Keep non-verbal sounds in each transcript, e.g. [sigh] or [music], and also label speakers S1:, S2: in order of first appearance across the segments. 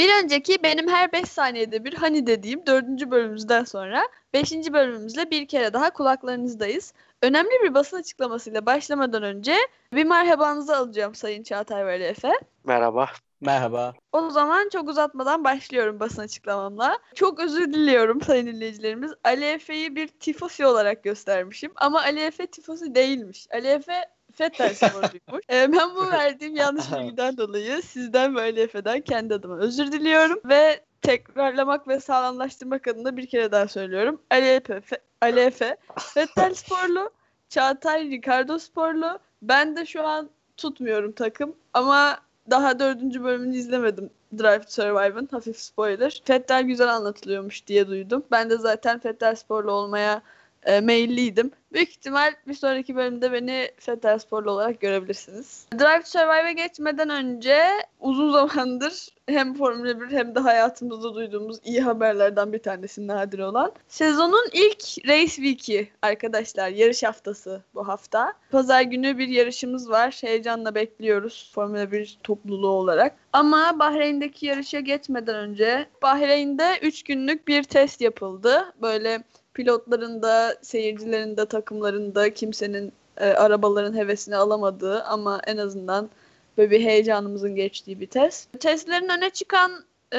S1: Bir önceki benim her 5 saniyede bir hani dediğim 4. bölümümüzden sonra 5. bölümümüzle bir kere daha kulaklarınızdayız. Önemli bir basın açıklamasıyla başlamadan önce bir merhabanızı alacağım Sayın Çağatay ve Ali Efe.
S2: Merhaba.
S3: Merhaba.
S1: O zaman çok uzatmadan başlıyorum basın açıklamamla. Çok özür diliyorum sayın dinleyicilerimiz. Ali Efe'yi bir tifosi olarak göstermişim ama Ali Efe tifosi değilmiş. Ali Efe Fettel sporcuymuş. [laughs] ee, ben bu verdiğim yanlış bilgiden dolayı sizden ve Ali Efe'den kendi adıma özür diliyorum ve tekrarlamak ve sağlamlaştırmak adına bir kere daha söylüyorum. Ali Efe, Fe, Ali Efe Fettel sporlu, Çağatay Ricardo sporlu. Ben de şu an tutmuyorum takım ama daha dördüncü bölümünü izlemedim Drive to Survive'ın. Hafif spoiler. Fettel güzel anlatılıyormuş diye duydum. Ben de zaten Fettel sporlu olmaya e, meyilliydim. Büyük ihtimal bir sonraki bölümde beni Fettel sporlu olarak görebilirsiniz. Drive to Survive'a geçmeden önce uzun [laughs] zamandır hem Formula 1 hem de hayatımızda duyduğumuz iyi haberlerden bir tanesi nadir olan. Sezonun ilk race week'i arkadaşlar. Yarış haftası bu hafta. Pazar günü bir yarışımız var. Heyecanla bekliyoruz Formula 1 topluluğu olarak. Ama Bahreyn'deki yarışa geçmeden önce Bahreyn'de 3 günlük bir test yapıldı. Böyle pilotların da, seyircilerin de, takımların da kimsenin e, arabaların hevesini alamadığı ama en azından böyle bir heyecanımızın geçtiği bir test. Testlerin öne çıkan e,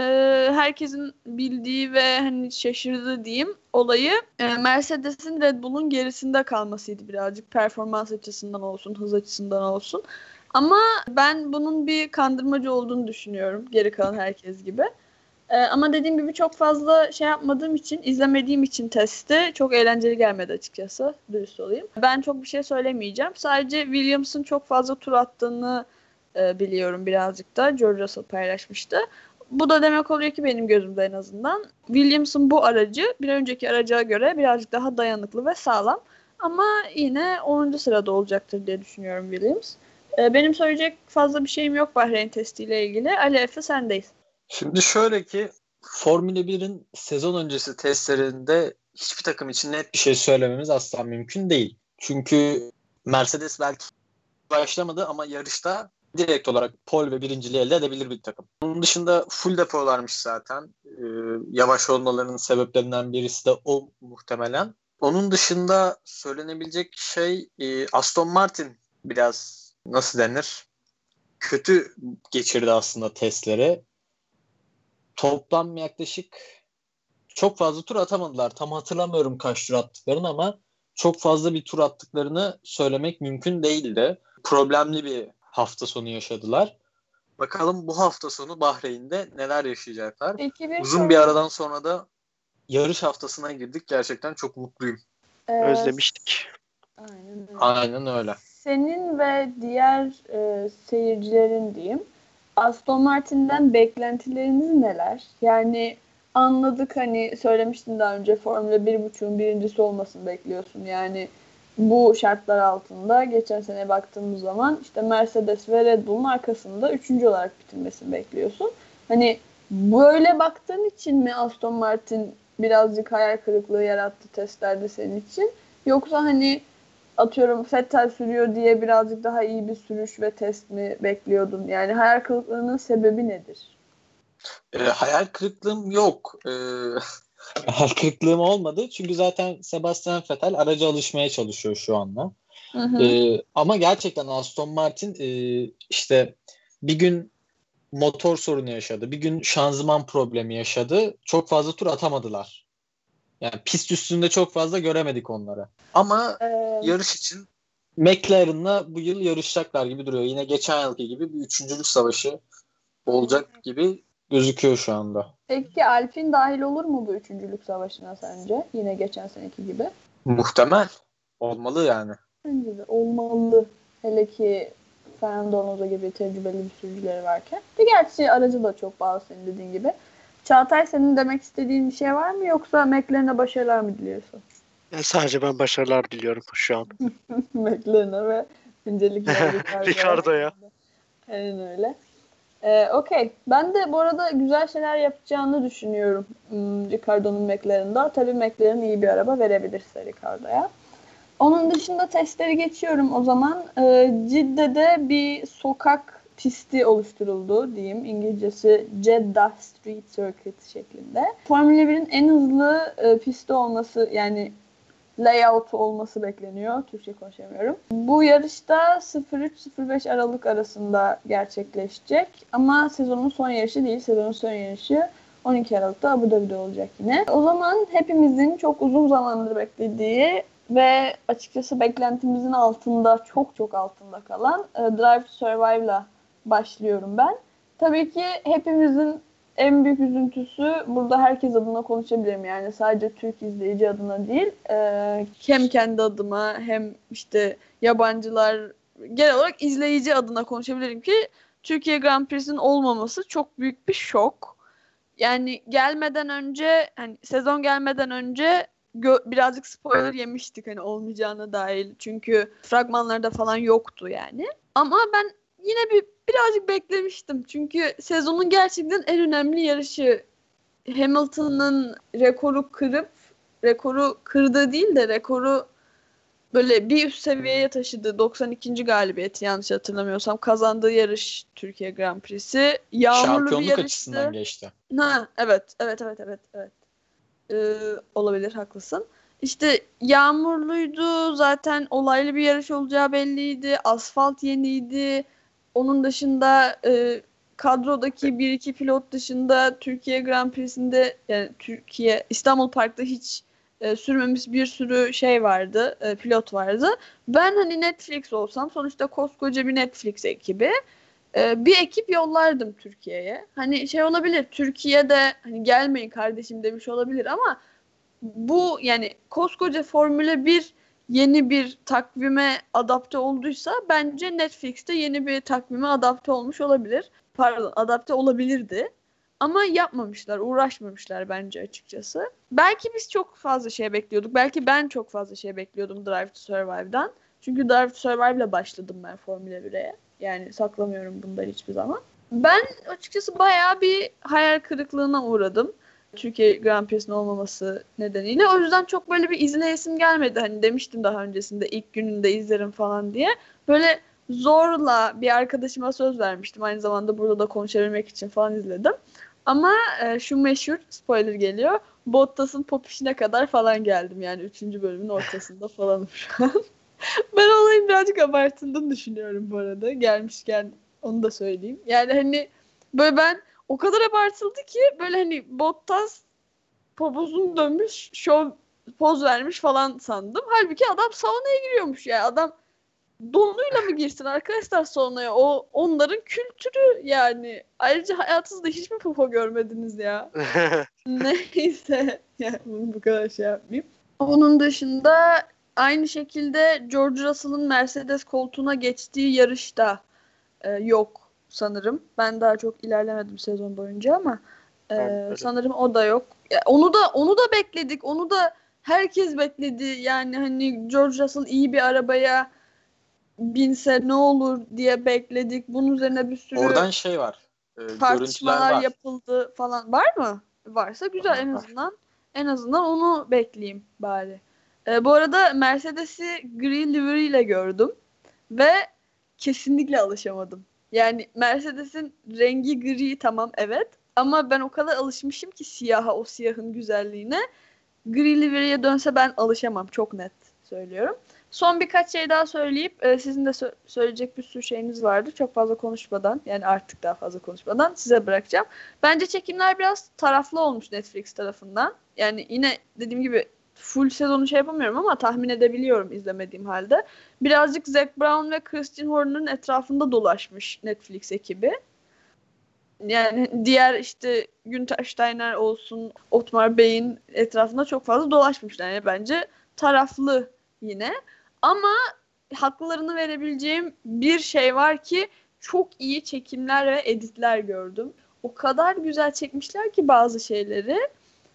S1: herkesin bildiği ve hani şaşırdığı diyeyim olayı e, Mercedes'in Red Bull'un gerisinde kalmasıydı birazcık performans açısından olsun, hız açısından olsun. Ama ben bunun bir kandırmacı olduğunu düşünüyorum geri kalan herkes gibi. Ee, ama dediğim gibi çok fazla şey yapmadığım için, izlemediğim için testi çok eğlenceli gelmedi açıkçası. Dürüst olayım. Ben çok bir şey söylemeyeceğim. Sadece Williams'ın çok fazla tur attığını e, biliyorum birazcık da. George Russell paylaşmıştı. Bu da demek oluyor ki benim gözümde en azından Williams'ın bu aracı bir önceki araca göre birazcık daha dayanıklı ve sağlam. Ama yine 10. sırada olacaktır diye düşünüyorum Williams. Ee, benim söyleyecek fazla bir şeyim yok Bahreyn testiyle ilgili. Ali Efe sendeyiz.
S3: Şimdi şöyle ki Formula 1'in sezon öncesi testlerinde hiçbir takım için net bir şey söylememiz asla mümkün değil. Çünkü Mercedes belki başlamadı ama yarışta direkt olarak pol ve birinciliği elde edebilir bir takım. Bunun dışında full depolarmış zaten. Ee, yavaş olmalarının sebeplerinden birisi de o muhtemelen. Onun dışında söylenebilecek şey e, Aston Martin biraz nasıl denir? Kötü geçirdi aslında testleri toplam yaklaşık çok fazla tur atamadılar. Tam hatırlamıyorum kaç tur attıklarını ama çok fazla bir tur attıklarını söylemek mümkün değildi. Problemli bir hafta sonu yaşadılar. Bakalım bu hafta sonu Bahreyn'de neler yaşayacaklar.
S1: bir
S3: Uzun bir aradan sonra da yarış haftasına girdik. Gerçekten çok mutluyum.
S2: Ee, Özlemiştik.
S1: Aynen öyle.
S3: Aynen öyle.
S1: Senin ve diğer e, seyircilerin diyeyim Aston Martin'den beklentileriniz neler? Yani anladık hani söylemiştin daha önce Formula 1.5'un birincisi olmasını bekliyorsun. Yani bu şartlar altında geçen sene baktığımız zaman işte Mercedes ve Red Bull'un arkasında üçüncü olarak bitirmesini bekliyorsun. Hani böyle baktığın için mi Aston Martin birazcık hayal kırıklığı yarattı testlerde senin için? Yoksa hani atıyorum Fettel sürüyor diye birazcık daha iyi bir sürüş ve test mi bekliyordun? Yani hayal kırıklığının sebebi nedir?
S3: E, hayal kırıklığım yok. E, [laughs] hayal kırıklığım olmadı. Çünkü zaten Sebastian Vettel araca alışmaya çalışıyor şu anda. Hı hı. E, ama gerçekten Aston Martin e, işte bir gün motor sorunu yaşadı. Bir gün şanzıman problemi yaşadı. Çok fazla tur atamadılar. Yani pist üstünde çok fazla göremedik onları. Ama ee... yarış için McLaren'la bu yıl yarışacaklar gibi duruyor. Yine geçen yılki gibi bir üçüncülük savaşı olacak gibi gözüküyor şu anda.
S1: Peki Alpin dahil olur mu bu üçüncülük savaşına sence? Yine geçen seneki gibi.
S3: Muhtemel. Olmalı yani.
S1: Bence de olmalı. Hele ki Fernando Alonso gibi tecrübeli bir sürücüleri varken. Bir gerçi aracı da çok bağlı senin dediğin gibi. Çağatay senin demek istediğin bir şey var mı yoksa McLaren'e başarılar mı diliyorsun?
S2: Yani sadece ben başarılar diliyorum şu an. [laughs]
S1: McLaren'e ve öncelikle [laughs]
S2: Ricardo'ya.
S1: Aynen öyle. Ee, Okey. Ben de bu arada güzel şeyler yapacağını düşünüyorum hmm, Ricardo'nun McLaren'da. Tabii McLaren iyi bir araba verebilirse Ricardo'ya. Onun dışında testleri geçiyorum o zaman. Ee, Cidde'de bir sokak pisti oluşturuldu diyeyim. İngilizcesi Jeddah Street Circuit şeklinde. Formula 1'in en hızlı e, pisti olması yani layout olması bekleniyor. Türkçe konuşamıyorum. Bu yarışta 03-05 Aralık arasında gerçekleşecek. Ama sezonun son yarışı değil. Sezonun son yarışı 12 Aralık'ta Abu Dhabi'de olacak yine. O zaman hepimizin çok uzun zamandır beklediği ve açıkçası beklentimizin altında, çok çok altında kalan e, Drive to Survive'la başlıyorum ben. Tabii ki hepimizin en büyük üzüntüsü burada herkes adına konuşabilirim yani sadece Türk izleyici adına değil e, hem kendi adıma hem işte yabancılar genel olarak izleyici adına konuşabilirim ki Türkiye Grand Prix'sinin olmaması çok büyük bir şok. Yani gelmeden önce hani sezon gelmeden önce gö- birazcık spoiler yemiştik hani olmayacağına dair. Çünkü fragmanlarda falan yoktu yani. Ama ben yine bir birazcık beklemiştim. Çünkü sezonun gerçekten en önemli yarışı Hamilton'ın rekoru kırıp rekoru kırdı değil de rekoru böyle bir üst seviyeye taşıdı. 92. galibiyeti yanlış hatırlamıyorsam kazandığı yarış Türkiye Grand Prix'si. Yağmurlu
S3: Şampiyonluk
S1: bir yarıştı.
S3: açısından geçti.
S1: Ha, evet, evet, evet, evet, evet. Ee, olabilir, haklısın. İşte yağmurluydu, zaten olaylı bir yarış olacağı belliydi. Asfalt yeniydi. Onun dışında e, kadrodaki bir iki pilot dışında Türkiye Grand Prix'sinde yani Türkiye İstanbul Park'ta hiç e, sürmemiş bir sürü şey vardı, e, pilot vardı. Ben hani Netflix olsam sonuçta koskoca bir Netflix ekibi e, bir ekip yollardım Türkiye'ye. Hani şey olabilir, Türkiye'de hani gelmeyin kardeşim demiş olabilir ama bu yani koskoca Formula 1 yeni bir takvime adapte olduysa bence Netflix'te yeni bir takvime adapte olmuş olabilir. Pardon, adapte olabilirdi. Ama yapmamışlar, uğraşmamışlar bence açıkçası. Belki biz çok fazla şey bekliyorduk. Belki ben çok fazla şey bekliyordum Drive to Survive'dan. Çünkü Drive to Survive'la başladım ben Formula 1'e. Yani saklamıyorum bundan hiçbir zaman. Ben açıkçası bayağı bir hayal kırıklığına uğradım. Türkiye Grand Prix'sinin olmaması nedeniyle. O yüzden çok böyle bir izleyesim gelmedi. Hani demiştim daha öncesinde ilk gününde izlerim falan diye. Böyle zorla bir arkadaşıma söz vermiştim. Aynı zamanda burada da konuşabilmek için falan izledim. Ama e, şu meşhur spoiler geliyor. Bottas'ın popişine kadar falan geldim. Yani 3. bölümün ortasında falanım şu an. [laughs] ben olayın birazcık abartıldığını düşünüyorum bu arada. Gelmişken onu da söyleyeyim. Yani hani böyle ben o kadar abartıldı ki böyle hani Bottas popozunu dönmüş, şov poz vermiş falan sandım. Halbuki adam saunaya giriyormuş ya. Adam donuyla mı girsin arkadaşlar saunaya? O onların kültürü yani. Ayrıca hayatınızda hiç mi popo görmediniz ya? [laughs] Neyse. Yani bunu bu kadar şey yapmayayım. Onun dışında aynı şekilde George Russell'ın Mercedes koltuğuna geçtiği yarışta e, yok sanırım. Ben daha çok ilerlemedim sezon boyunca ama e, sanırım o da yok. Ya, onu da onu da bekledik. Onu da herkes bekledi. Yani hani George Russell iyi bir arabaya binse ne olur diye bekledik. Bunun üzerine bir sürü
S3: Oradan şey var. E,
S1: tartışmalar
S3: var.
S1: yapıldı falan. Var mı? Varsa güzel en azından. En azından onu bekleyeyim bari. E, bu arada Mercedes'i gri livery ile gördüm ve kesinlikle alışamadım. Yani Mercedes'in rengi gri tamam evet ama ben o kadar alışmışım ki siyaha o siyahın güzelliğine. Gri livery'e dönse ben alışamam çok net söylüyorum. Son birkaç şey daha söyleyip e, sizin de sö- söyleyecek bir sürü şeyiniz vardı. Çok fazla konuşmadan yani artık daha fazla konuşmadan size bırakacağım. Bence çekimler biraz taraflı olmuş Netflix tarafından. Yani yine dediğim gibi full sezonu şey yapamıyorum ama tahmin edebiliyorum izlemediğim halde. Birazcık Zac Brown ve Christian Horner'ın etrafında dolaşmış Netflix ekibi. Yani diğer işte Günter Steiner olsun, Otmar Bey'in etrafında çok fazla dolaşmışlar. Yani bence taraflı yine. Ama haklarını verebileceğim bir şey var ki çok iyi çekimler ve editler gördüm. O kadar güzel çekmişler ki bazı şeyleri.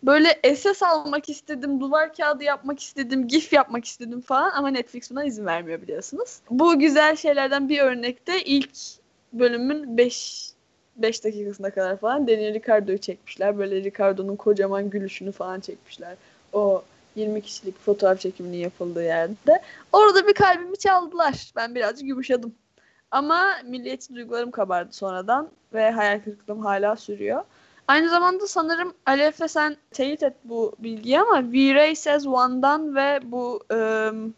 S1: Böyle SS almak istedim, duvar kağıdı yapmak istedim, gif yapmak istedim falan ama Netflix buna izin vermiyor biliyorsunuz. Bu güzel şeylerden bir örnekte ilk bölümün 5 5 dakikasına kadar falan Daniel Ricciardo'yu çekmişler. Böyle Ricciardo'nun kocaman gülüşünü falan çekmişler. O 20 kişilik fotoğraf çekiminin yapıldığı yerde. Orada bir kalbimi çaldılar. Ben birazcık yumuşadım. Ama milliyetçi duygularım kabardı sonradan ve hayal kırıklığım hala sürüyor. Aynı zamanda sanırım Ali Efe sen teyit et bu bilgiyi ama V-Ray Says One'dan ve bu um,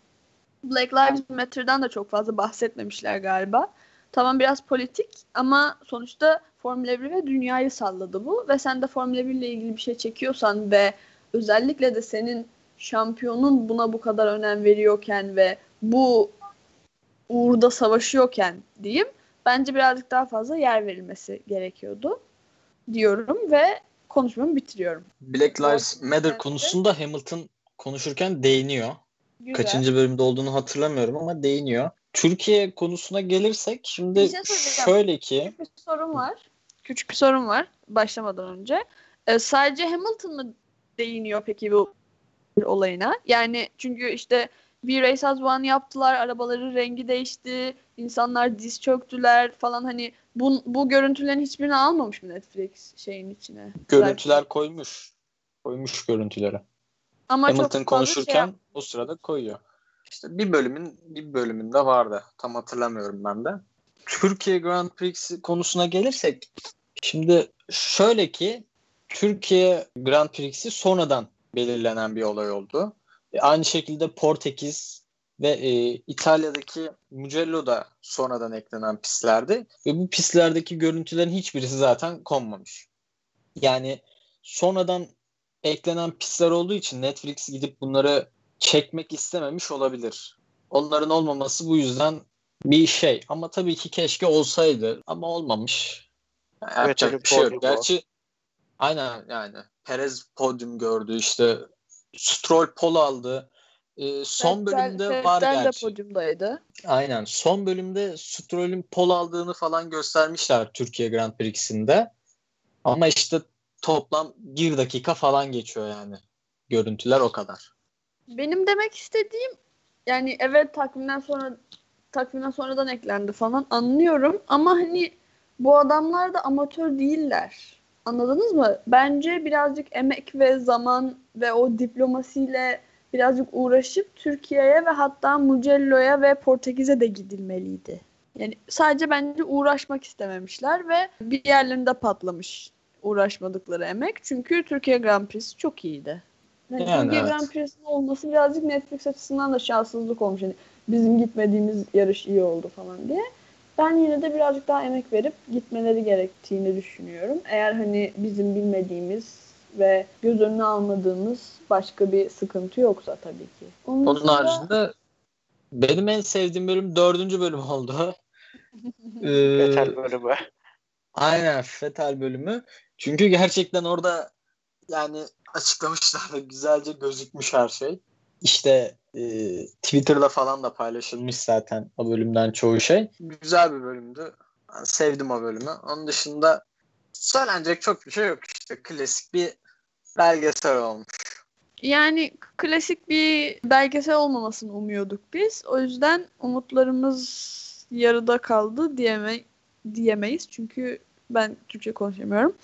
S1: Black Lives Matter'dan da çok fazla bahsetmemişler galiba. Tamam biraz politik ama sonuçta Formula 1 ve dünyayı salladı bu. Ve sen de Formula 1 ile ilgili bir şey çekiyorsan ve özellikle de senin şampiyonun buna bu kadar önem veriyorken ve bu uğurda savaşıyorken diyeyim bence birazcık daha fazla yer verilmesi gerekiyordu diyorum ve konuşmamı bitiriyorum.
S3: Black Lives Matter konusunda Hamilton konuşurken değiniyor. Güzel. Kaçıncı bölümde olduğunu hatırlamıyorum ama değiniyor. Türkiye konusuna gelirsek şimdi şey şöyle ki
S1: küçük bir sorun var. Küçük bir sorun var başlamadan önce. Ee, sadece Hamilton mı değiniyor peki bu olayına? Yani çünkü işte bir Race As One yaptılar, arabaların rengi değişti, insanlar diz çöktüler falan hani bu, bu görüntülerin hiçbirini almamış mı Netflix şeyin içine?
S3: Görüntüler Zaten. koymuş. Koymuş görüntüleri. Ama Hamilton konuşurken şey o sırada koyuyor. İşte bir bölümün bir bölümünde vardı. Tam hatırlamıyorum ben de. Türkiye Grand Prix konusuna gelirsek şimdi şöyle ki Türkiye Grand Prix'si sonradan belirlenen bir olay oldu. E, aynı şekilde Portekiz ve e, İtalya'daki Mugello da sonradan eklenen pistlerdi. Ve bu pistlerdeki görüntülerin hiçbirisi zaten konmamış. Yani sonradan eklenen pistler olduğu için Netflix gidip bunları çekmek istememiş olabilir. Onların olmaması bu yüzden bir şey. Ama tabii ki keşke olsaydı ama olmamış. Yani evet, yapacak bir şey yok. Gerçi aynen yani Perez podyum gördü işte Stroll pol aldı. Ee, son bölümde Fettel var gerçi.
S1: de podyumdaydı.
S3: Aynen. Son bölümde Stroll'ün pol aldığını falan göstermişler Türkiye Grand Prix'sinde. Ama işte toplam bir dakika falan geçiyor yani. Görüntüler o kadar.
S1: Benim demek istediğim yani evet takvimden sonra takvimden sonradan eklendi falan anlıyorum ama hani bu adamlar da amatör değiller. Anladınız mı? Bence birazcık emek ve zaman ve o diplomasiyle birazcık uğraşıp Türkiye'ye ve hatta Mugello'ya ve Portekiz'e de gidilmeliydi. Yani sadece bence uğraşmak istememişler ve bir yerlerinde patlamış uğraşmadıkları emek. Çünkü Türkiye Grand Prix'si çok iyiydi. Yani, yani Türkiye evet. Grand Prix'sinin olması birazcık Netflix açısından da şanssızlık olmuş. Yani bizim gitmediğimiz yarış iyi oldu falan diye. Ben yine de birazcık daha emek verip gitmeleri gerektiğini düşünüyorum. Eğer hani bizim bilmediğimiz ve göz önüne almadığımız başka bir sıkıntı yoksa tabii ki.
S3: Onun, Onun dışında... haricinde benim en sevdiğim bölüm dördüncü bölüm oldu. [laughs]
S2: ee, Fetal bölümü.
S3: Aynen Fetal bölümü. Çünkü gerçekten orada yani açıklamışlar ve güzelce gözükmüş her şey. İşte e, Twitter'da falan da paylaşılmış zaten o bölümden çoğu şey. Güzel bir bölümdü. Ben sevdim o bölümü. Onun dışında söylenecek çok bir şey yok. İşte klasik bir belgesel olmuş.
S1: Yani klasik bir belgesel olmamasını umuyorduk biz. O yüzden umutlarımız yarıda kaldı diyeme diyemeyiz. Çünkü ben Türkçe konuşamıyorum.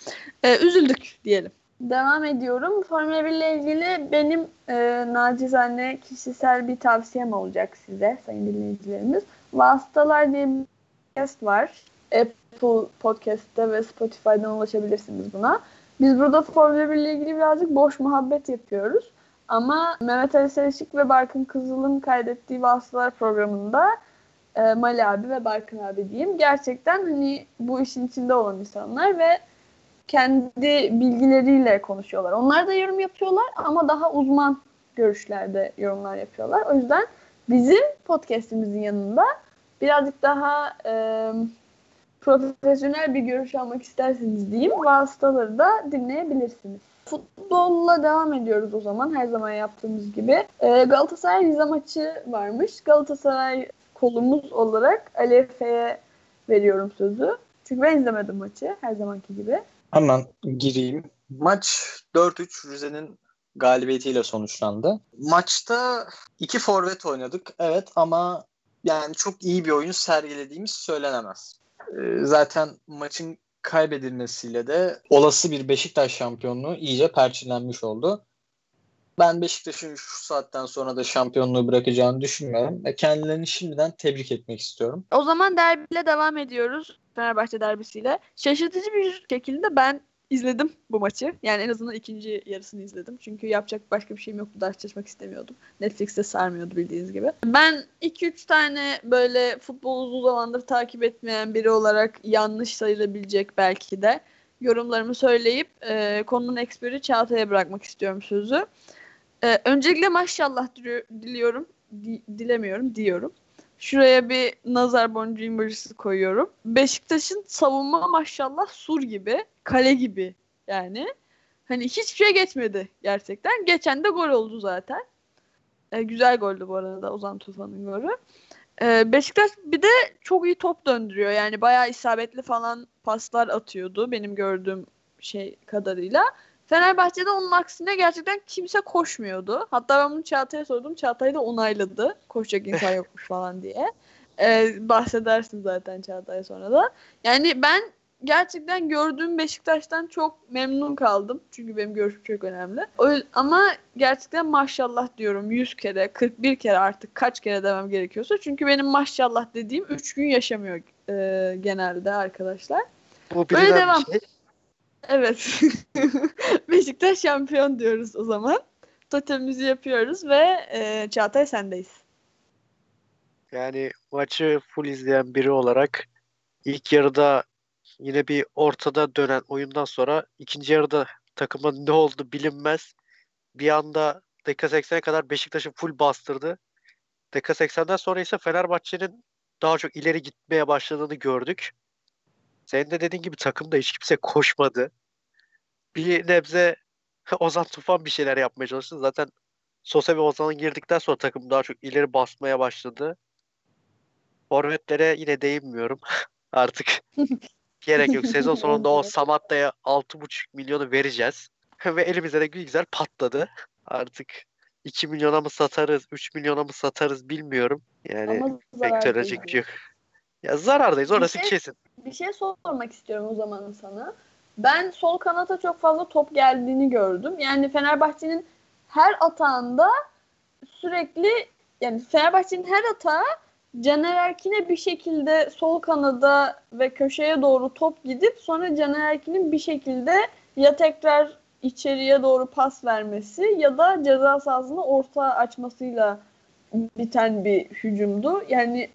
S1: Ee, üzüldük diyelim. Devam ediyorum. Formula 1 ile ilgili benim e, nacizane kişisel bir tavsiyem olacak size sayın dinleyicilerimiz. Vasıtalar diye bir podcast var. Apple Podcast'te ve Spotify'dan ulaşabilirsiniz buna. Biz burada Formula 1 ile ilgili birazcık boş muhabbet yapıyoruz. Ama Mehmet Ali Selçuk ve Barkın Kızıl'ın kaydettiği Vasıtalar programında e, Mali abi ve Barkın abi diyeyim. Gerçekten hani bu işin içinde olan insanlar ve kendi bilgileriyle konuşuyorlar. Onlar da yorum yapıyorlar ama daha uzman görüşlerde yorumlar yapıyorlar. O yüzden bizim podcastimizin yanında birazcık daha e, profesyonel bir görüş almak isterseniz diyeyim vasıtaları da dinleyebilirsiniz. Futbolla devam ediyoruz o zaman her zaman yaptığımız gibi. E, Galatasaray Rize maçı varmış. Galatasaray kolumuz olarak Ali Efe'ye veriyorum sözü. Çünkü ben izlemedim maçı her zamanki gibi.
S3: Hemen gireyim. Maç 4-3 Rize'nin galibiyetiyle sonuçlandı. Maçta iki forvet oynadık. Evet ama yani çok iyi bir oyun sergilediğimiz söylenemez. Ee, zaten maçın kaybedilmesiyle de olası bir Beşiktaş şampiyonluğu iyice perçinlenmiş oldu. Ben Beşiktaş'ın şu saatten sonra da şampiyonluğu bırakacağını düşünmüyorum. Ve kendilerini şimdiden tebrik etmek istiyorum.
S1: O zaman derbiyle devam ediyoruz. Fenerbahçe derbisiyle. Şaşırtıcı bir şekilde ben izledim bu maçı. Yani en azından ikinci yarısını izledim. Çünkü yapacak başka bir şeyim yoktu. Ders çalışmak istemiyordum. Netflix'te sarmıyordu bildiğiniz gibi. Ben 2-3 tane böyle futbol uzun zamandır takip etmeyen biri olarak yanlış sayılabilecek belki de yorumlarımı söyleyip e, konunun eksperi Çağatay'a bırakmak istiyorum sözü. E, öncelikle maşallah diliyorum. Di, dilemiyorum diyorum. Şuraya bir nazar boncuğu emojisi koyuyorum. Beşiktaş'ın savunma maşallah sur gibi, kale gibi yani. Hani hiçbir şey geçmedi gerçekten. Geçen de gol oldu zaten. E, güzel goldü bu arada Ozan Tufan'ın golü. E, Beşiktaş bir de çok iyi top döndürüyor. Yani bayağı isabetli falan paslar atıyordu benim gördüğüm şey kadarıyla. Fenerbahçe'de onun aksine gerçekten kimse koşmuyordu. Hatta ben bunu Çağatay'a sordum. Çağatay da onayladı. Koşacak insan yokmuş falan diye. Ee, bahsedersin zaten Çağatay'a sonra da. Yani ben gerçekten gördüğüm Beşiktaş'tan çok memnun kaldım. Çünkü benim görüşüm çok önemli. ama gerçekten maşallah diyorum 100 kere, 41 kere artık kaç kere demem gerekiyorsa. Çünkü benim maşallah dediğim 3 gün yaşamıyor e, genelde arkadaşlar.
S2: Bu Böyle devam. Şey.
S1: Evet. [laughs] Beşiktaş şampiyon diyoruz o zaman. Totemimizi yapıyoruz ve e, Çağatay sendeyiz.
S2: Yani maçı full izleyen biri olarak ilk yarıda yine bir ortada dönen oyundan sonra ikinci yarıda takıma ne oldu bilinmez. Bir anda dakika 80'e kadar Beşiktaş'ı full bastırdı. Dakika 80'den sonra ise Fenerbahçe'nin daha çok ileri gitmeye başladığını gördük. Senin de dediğin gibi takımda hiç kimse koşmadı. Bir nebze [laughs] Ozan Tufan bir şeyler yapmaya çalıştı. Zaten Sosa ve Ozan'ın girdikten sonra takım daha çok ileri basmaya başladı. Forvetlere yine değinmiyorum. [laughs] Artık [laughs] gerek yok. Sezon sonunda o Samatta'ya 6,5 milyonu vereceğiz. ve elimize de güzel patladı. Artık 2 milyona mı satarız, 3 milyona mı satarız bilmiyorum. Yani pek söyleyecek yok. Ya zarardayız orası
S1: bir şey,
S2: kesin.
S1: Bir şey sormak istiyorum o zaman sana. Ben sol kanata çok fazla top geldiğini gördüm. Yani Fenerbahçe'nin her atağında sürekli yani Fenerbahçe'nin her atağı Caner Erkin'e bir şekilde sol kanada ve köşeye doğru top gidip sonra Caner Erkin'in bir şekilde ya tekrar içeriye doğru pas vermesi ya da ceza sahasını orta açmasıyla biten bir hücumdu. Yani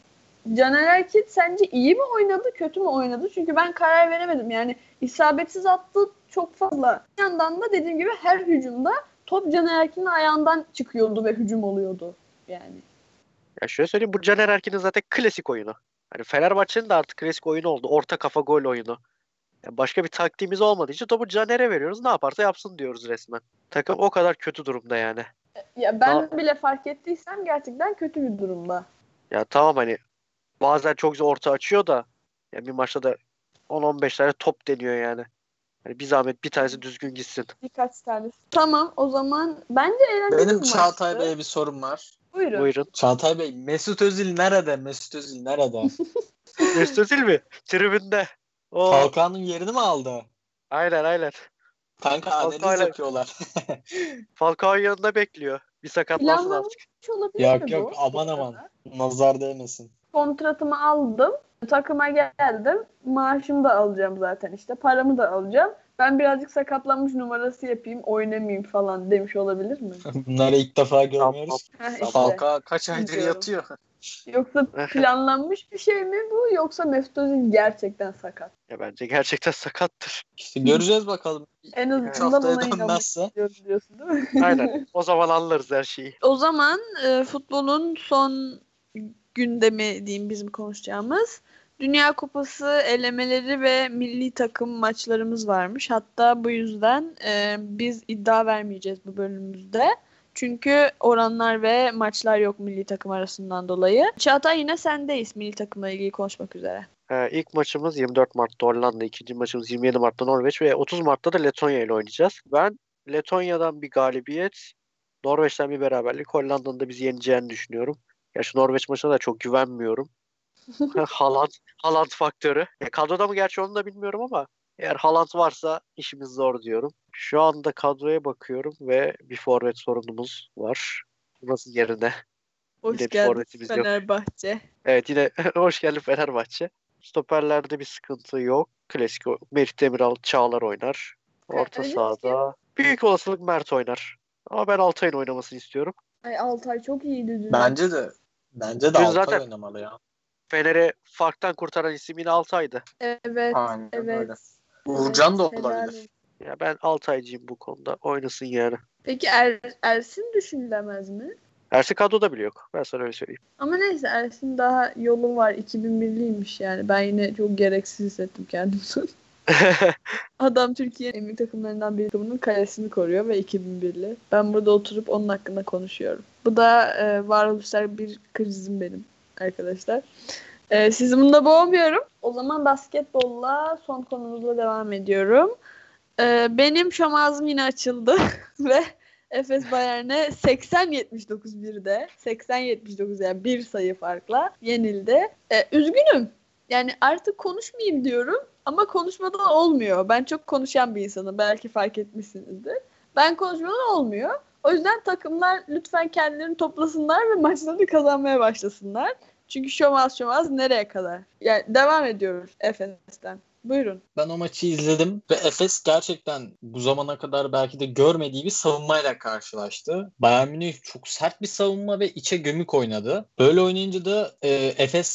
S1: Caner Erkin sence iyi mi oynadı, kötü mü oynadı? Çünkü ben karar veremedim. Yani isabetsiz attı çok fazla. Bir yandan da dediğim gibi her hücumda top Caner Erkin'in ayağından çıkıyordu ve hücum oluyordu. Yani.
S2: Ya şöyle söyleyeyim bu Caner Erkin'in zaten klasik oyunu. Hani Fenerbahçe'nin de artık klasik oyunu oldu. Orta kafa gol oyunu. Yani başka bir taktiğimiz olmadığı için topu Caner'e veriyoruz. Ne yaparsa yapsın diyoruz resmen. Takım o kadar kötü durumda yani.
S1: Ya ben tamam. bile fark ettiysem gerçekten kötü bir durumda.
S2: Ya tamam hani bazen çok zor orta açıyor da yani bir maçta da 10-15 tane top deniyor yani. Yani bir zahmet bir tanesi düzgün gitsin.
S1: Birkaç tanesi. Tamam o zaman bence eğlenceli
S3: Benim Çağatay Bey'e bir sorum var.
S1: Buyurun.
S2: Buyurun.
S3: Çağatay Bey Mesut Özil nerede? Mesut Özil nerede? [laughs]
S2: Mesut Özil mi? Tribünde.
S3: O. Falcao'nun yerini mi aldı?
S2: Aynen aynen.
S3: Kanka analiz yapıyorlar. [laughs]
S2: Falcao yanında bekliyor. Bir sakatlansın artık.
S3: Yok yok aman aman. Nazar değmesin
S1: kontratımı aldım. Takıma geldim. Maaşımı da alacağım zaten işte. Paramı da alacağım. Ben birazcık sakatlanmış numarası yapayım, oynamayayım falan demiş olabilir mi? [laughs]
S3: Bunları ilk defa görmüyoruz. Falka kaç aydır yatıyor.
S1: Yoksa [laughs] planlanmış bir şey mi bu yoksa Mesut Özil gerçekten sakat?
S2: Ya bence gerçekten sakattır.
S3: İşte göreceğiz bakalım.
S1: En azından ona dönmezse. diyorsun değil
S2: mi? Aynen. [laughs] O zaman anlarız her şeyi.
S1: O zaman e, futbolun son gündemi diyeyim bizim konuşacağımız. Dünya Kupası elemeleri ve milli takım maçlarımız varmış. Hatta bu yüzden e, biz iddia vermeyeceğiz bu bölümümüzde. Çünkü oranlar ve maçlar yok milli takım arasından dolayı. Çağatay yine sendeyiz milli takımla ilgili konuşmak üzere.
S2: Ee, ilk maçımız 24 Mart'ta Hollanda, ikinci maçımız 27 Mart'ta Norveç ve 30 Mart'ta da Letonya ile oynayacağız. Ben Letonya'dan bir galibiyet, Norveç'ten bir beraberlik, Hollanda'nın da bizi yeneceğini düşünüyorum. Ya şu Norveç maçına da çok güvenmiyorum. [laughs] Haaland, Haaland faktörü. Ya kadroda mı gerçi onu da bilmiyorum ama Eğer Haaland varsa işimiz zor diyorum. Şu anda kadroya bakıyorum ve bir forvet sorunumuz var. Nasıl yerine?
S1: Hoş
S2: Yine
S1: geldin
S2: forvetimiz yok.
S1: Fenerbahçe.
S2: Evet yine [laughs] hoş geldin Fenerbahçe. Stoperlerde bir sıkıntı yok. Klasik Merih Demiral, Çağlar oynar. Orta
S1: Evet,
S2: sahada büyük olasılık Mert oynar. Ama ben Altay'ın oynamasını istiyorum.
S1: Ay Altay çok iyiydi dün.
S3: Bence de bence de
S2: Dün
S3: Altay
S2: zaten-
S3: oynamalı ya.
S2: Fener'e farktan kurtaran isim yine Altay'dı.
S1: Evet.
S3: Aynen
S1: Evet.
S3: öyle. Uğurcan da
S1: helal
S3: olabilir.
S1: olsun.
S2: Ya ben Altaycıyım bu konuda. Oynasın yani.
S1: Peki Er- Ersin düşünülemez mi?
S2: Ersin kadroda bile yok. Ben sana öyle söyleyeyim.
S1: Ama neyse Ersin daha yolu var. 2001'liymiş yani. Ben yine çok gereksiz hissettim kendimi. [laughs] [laughs] Adam Türkiye'nin en büyük takımlarından bir takımının kalesini koruyor ve 2001'li. Ben burada oturup onun hakkında konuşuyorum. Bu da e, varoluşsal bir krizim benim arkadaşlar. E, sizi bunda boğmuyorum. O zaman basketbolla son konumuzla devam ediyorum. E, benim şom yine açıldı [laughs] ve Efes Bayern'e 80-79 birde 80-79 yani bir sayı farkla yenildi. E, üzgünüm. Yani artık konuşmayayım diyorum ama konuşmadan olmuyor. Ben çok konuşan bir insanım. Belki fark etmişsinizdir. Ben konuşmadan olmuyor. O yüzden takımlar lütfen kendilerini toplasınlar ve maçlarını kazanmaya başlasınlar. Çünkü şomaz şomaz nereye kadar? Yani devam ediyoruz Efes'ten. Buyurun.
S3: Ben o maçı izledim ve Efes gerçekten bu zamana kadar belki de görmediği bir savunmayla karşılaştı. Bayern Münih çok sert bir savunma ve içe gömük oynadı. Böyle oynayınca da e, Efes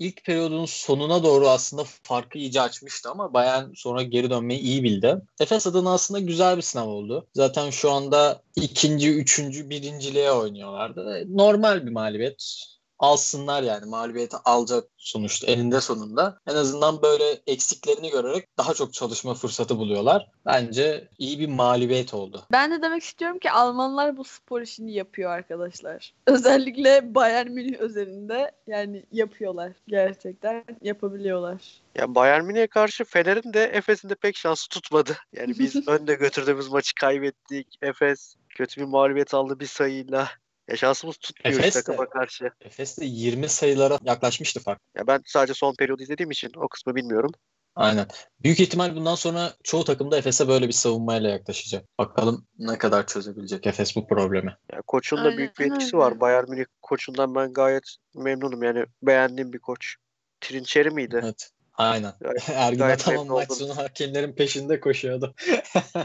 S3: ilk periyodun sonuna doğru aslında farkı iyice açmıştı ama Bayern sonra geri dönmeyi iyi bildi. Efes adına aslında güzel bir sınav oldu. Zaten şu anda ikinci, üçüncü, birinciliğe oynuyorlardı. Normal bir mağlubiyet alsınlar yani mağlubiyeti alacak sonuçta eninde sonunda. En azından böyle eksiklerini görerek daha çok çalışma fırsatı buluyorlar. Bence iyi bir mağlubiyet oldu.
S1: Ben de demek istiyorum ki Almanlar bu spor işini yapıyor arkadaşlar. Özellikle Bayern Münih özelinde yani yapıyorlar. Gerçekten yapabiliyorlar.
S2: Ya Bayern Münih'e karşı Fener'in de Efes'in de pek şansı tutmadı. Yani biz [laughs] önde götürdüğümüz maçı kaybettik. Efes kötü bir mağlubiyet aldı bir sayıyla. Ya şansımız tutmuyor
S3: Efes de-
S2: takıma karşı.
S3: Efes de 20 sayılara yaklaşmıştı fark.
S2: Ya ben sadece son periyodu izlediğim için o kısmı bilmiyorum.
S3: Aynen. Büyük ihtimal bundan sonra çoğu takım da Efes'e böyle bir savunmayla yaklaşacak. Bakalım ne kadar çözebilecek Efes bu problemi.
S2: Ya koçun da
S1: Aynen
S2: büyük bir etkisi var. Bayern Münih koçundan ben gayet memnunum. Yani beğendiğim bir koç. Trinçeri miydi?
S3: Evet. Aynen.
S2: Gayet- [laughs]
S3: Ergin Ataman maç sonu hakemlerin peşinde koşuyordu.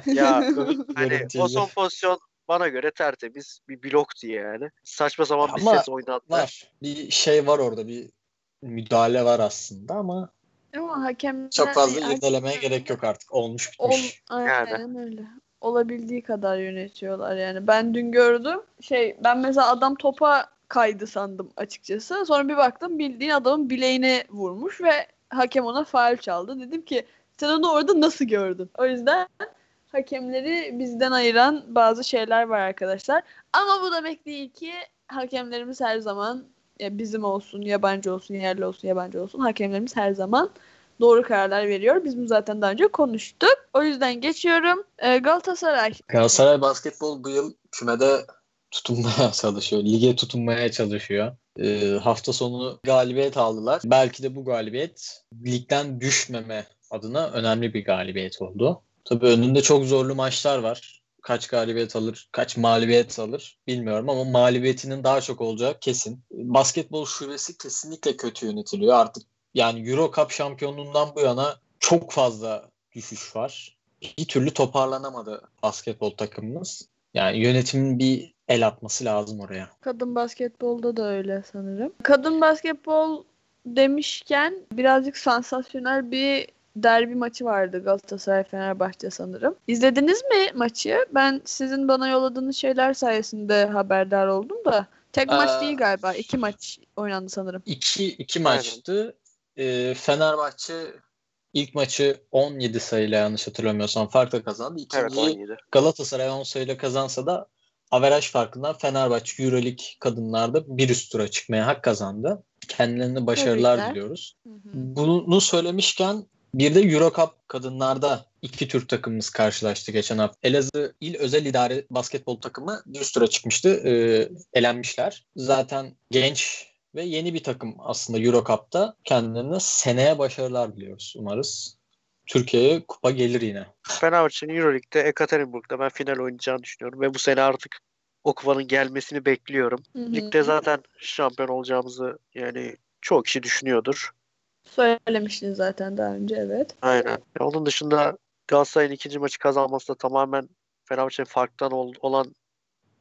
S2: Ya [laughs] hani o son pozisyon bana göre tertemiz bir blok diye yani. Saçma zaman bir
S3: Ama
S2: ses oynadılar.
S3: Var. Bir şey var orada. Bir müdahale var aslında ama
S1: Ama hakemler
S3: çok fazla
S1: artık-
S3: irdelemeye gerek yok artık. Olmuş
S1: Ol,
S3: bitmiş.
S1: aynen öyle. Olabildiği kadar yönetiyorlar yani. Ben dün gördüm. Şey ben mesela adam topa kaydı sandım açıkçası. Sonra bir baktım bildiğin adamın bileğine vurmuş ve hakem ona faul çaldı. Dedim ki sen onu orada nasıl gördün? O yüzden hakemleri bizden ayıran bazı şeyler var arkadaşlar. Ama bu demek değil ki hakemlerimiz her zaman ya bizim olsun, yabancı olsun, yerli olsun, yabancı olsun hakemlerimiz her zaman doğru kararlar veriyor. Biz bunu zaten daha önce konuştuk. O yüzden geçiyorum. Ee, Galatasaray.
S3: Galatasaray basketbol bu yıl kümede tutunmaya [laughs] çalışıyor. Lige tutunmaya çalışıyor. Ee, hafta sonu galibiyet aldılar. Belki de bu galibiyet ligden düşmeme adına önemli bir galibiyet oldu. Tabii önünde çok zorlu maçlar var. Kaç galibiyet alır, kaç mağlubiyet alır bilmiyorum ama mağlubiyetinin daha çok olacağı kesin. Basketbol şubesi kesinlikle kötü yönetiliyor. Artık yani Euro Cup şampiyonluğundan bu yana çok fazla düşüş var. Bir türlü toparlanamadı basketbol takımımız. Yani yönetimin bir el atması lazım oraya.
S1: Kadın basketbolda da öyle sanırım. Kadın basketbol demişken birazcık sansasyonel bir derbi maçı vardı Galatasaray Fenerbahçe sanırım. İzlediniz mi maçı? Ben sizin bana yolladığınız şeyler sayesinde haberdar oldum da. Tek maç
S3: Ee,
S1: değil galiba. iki maç oynandı sanırım.
S3: İki, iki maçtı. Ee, Fenerbahçe ilk maçı 17 sayıyla yanlış hatırlamıyorsam farkla kazandı.
S2: Evet
S3: İkinciyi
S2: 17.
S3: Galatasaray 10 sayıyla kazansa da averaj farkından Fenerbahçe Euroleague kadınlarda bir üst tura çıkmaya hak kazandı. Kendilerine başarılar
S1: Tebrikler.
S3: diliyoruz.
S1: Hı hı.
S3: Bunu söylemişken bir de Euro Cup kadınlarda iki Türk takımımız karşılaştı geçen hafta. Elazığ İl Özel İdare Basketbol takımı üst tura çıkmıştı. Ee, elenmişler. Zaten genç ve yeni bir takım aslında Euro Cup'ta kendilerine seneye başarılar diliyoruz umarız. Türkiye'ye kupa gelir yine.
S2: Fenerbahçe'nin Euroleague'de Ekaterinburg'da ben final oynayacağını düşünüyorum ve bu sene artık o kupanın gelmesini bekliyorum.
S1: Hı hı.
S2: Ligde zaten şampiyon olacağımızı yani çoğu kişi düşünüyordur.
S1: Söylemiştiniz zaten daha önce evet.
S2: Aynen. Onun dışında Galatasaray'ın ikinci maçı kazanması da tamamen Fenerbahçe'nin farktan ol- olan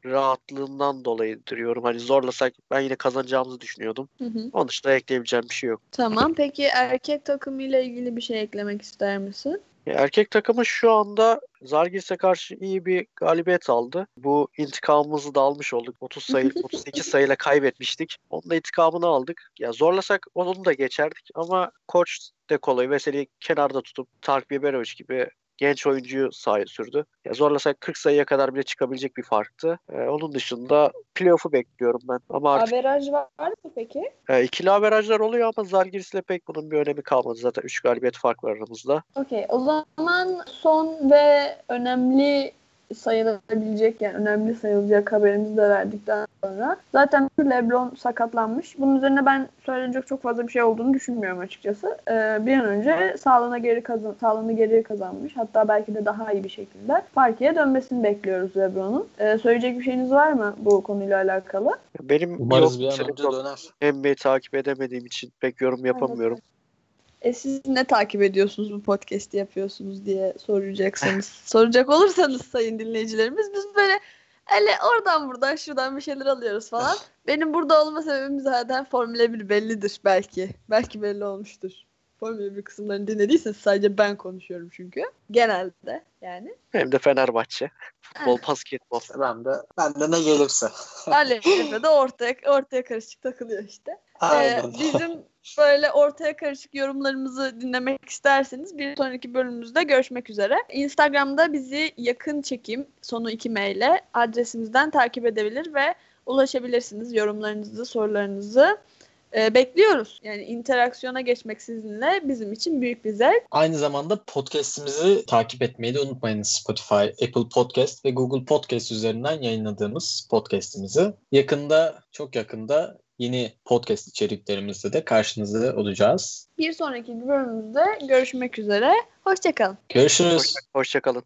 S2: rahatlığından dolayı diyorum. Hani zorlasak ben yine kazanacağımızı düşünüyordum.
S1: Hı hı.
S2: Onun dışında ekleyebileceğim bir şey yok.
S1: Tamam. Peki erkek takımıyla ilgili bir şey eklemek ister misin?
S2: Erkek takımı şu anda Zalgiris'e karşı iyi bir galibiyet aldı. Bu intikamımızı da almış olduk. 30 sayı, [laughs] 38 sayıyla kaybetmiştik. Onun da intikamını aldık. Ya zorlasak onu da geçerdik ama koç de kolay meseleyi kenarda tutup Tarık Biberovic gibi genç oyuncuyu sahaya sürdü. Ya zorlasak 40 sayıya kadar bile çıkabilecek bir farktı. Ee, onun dışında playoff'u bekliyorum ben. Ama artık
S1: Averaj var mı peki?
S2: e, ikili averajlar oluyor ama Zalgiris'le pek bunun bir önemi kalmadı. Zaten 3 galibiyet fark var aramızda.
S1: Okey. O zaman son ve önemli sayılabilecek yani önemli sayılacak haberimizi de verdikten sonra zaten LeBron sakatlanmış. Bunun üzerine ben söylenecek çok fazla bir şey olduğunu düşünmüyorum açıkçası. Ee, bir an önce sağlığına geri kazan sağlığını geri kazanmış. Hatta belki de daha iyi bir şekilde parkeye dönmesini bekliyoruz LeBron'un. Ee, söyleyecek bir şeyiniz var mı bu konuyla alakalı?
S2: Benim
S3: Umarız
S2: yok,
S3: bir an
S2: senin
S3: önce döner.
S2: NBA'yi takip edemediğim için pek yorum yapamıyorum.
S1: E siz ne takip ediyorsunuz bu podcast'i yapıyorsunuz diye soracaksınız. [laughs] Soracak olursanız sayın dinleyicilerimiz biz böyle hele oradan buradan şuradan bir şeyler alıyoruz falan. [laughs] Benim burada olma sebebim zaten Formula 1 bellidir belki. Belki belli olmuştur. Formula 1 kısımlarını dinlediyseniz sadece ben konuşuyorum çünkü. Genelde yani.
S2: Hem de Fenerbahçe. Futbol, basketbol.
S3: Ben de, ben de ne gelirse. [laughs]
S1: Ali Efe de ortaya, ortaya karışık takılıyor işte. Ee,
S3: Aynen.
S1: bizim böyle ortaya karışık yorumlarımızı dinlemek isterseniz bir sonraki bölümümüzde görüşmek üzere. Instagram'da bizi yakın çekim sonu 2 maille adresimizden takip edebilir ve ulaşabilirsiniz yorumlarınızı, sorularınızı. Ee, bekliyoruz. Yani interaksiyona geçmek sizinle bizim için büyük bir zevk.
S3: Aynı zamanda podcast'imizi takip etmeyi de unutmayınız. Spotify, Apple Podcast ve Google Podcast üzerinden yayınladığımız podcast'imizi. Yakında, çok yakında yeni podcast içeriklerimizde de karşınızda olacağız.
S1: Bir sonraki bölümümüzde görüşmek üzere. Hoşçakalın.
S3: Görüşürüz.
S2: Hoşça, hoşça kalın.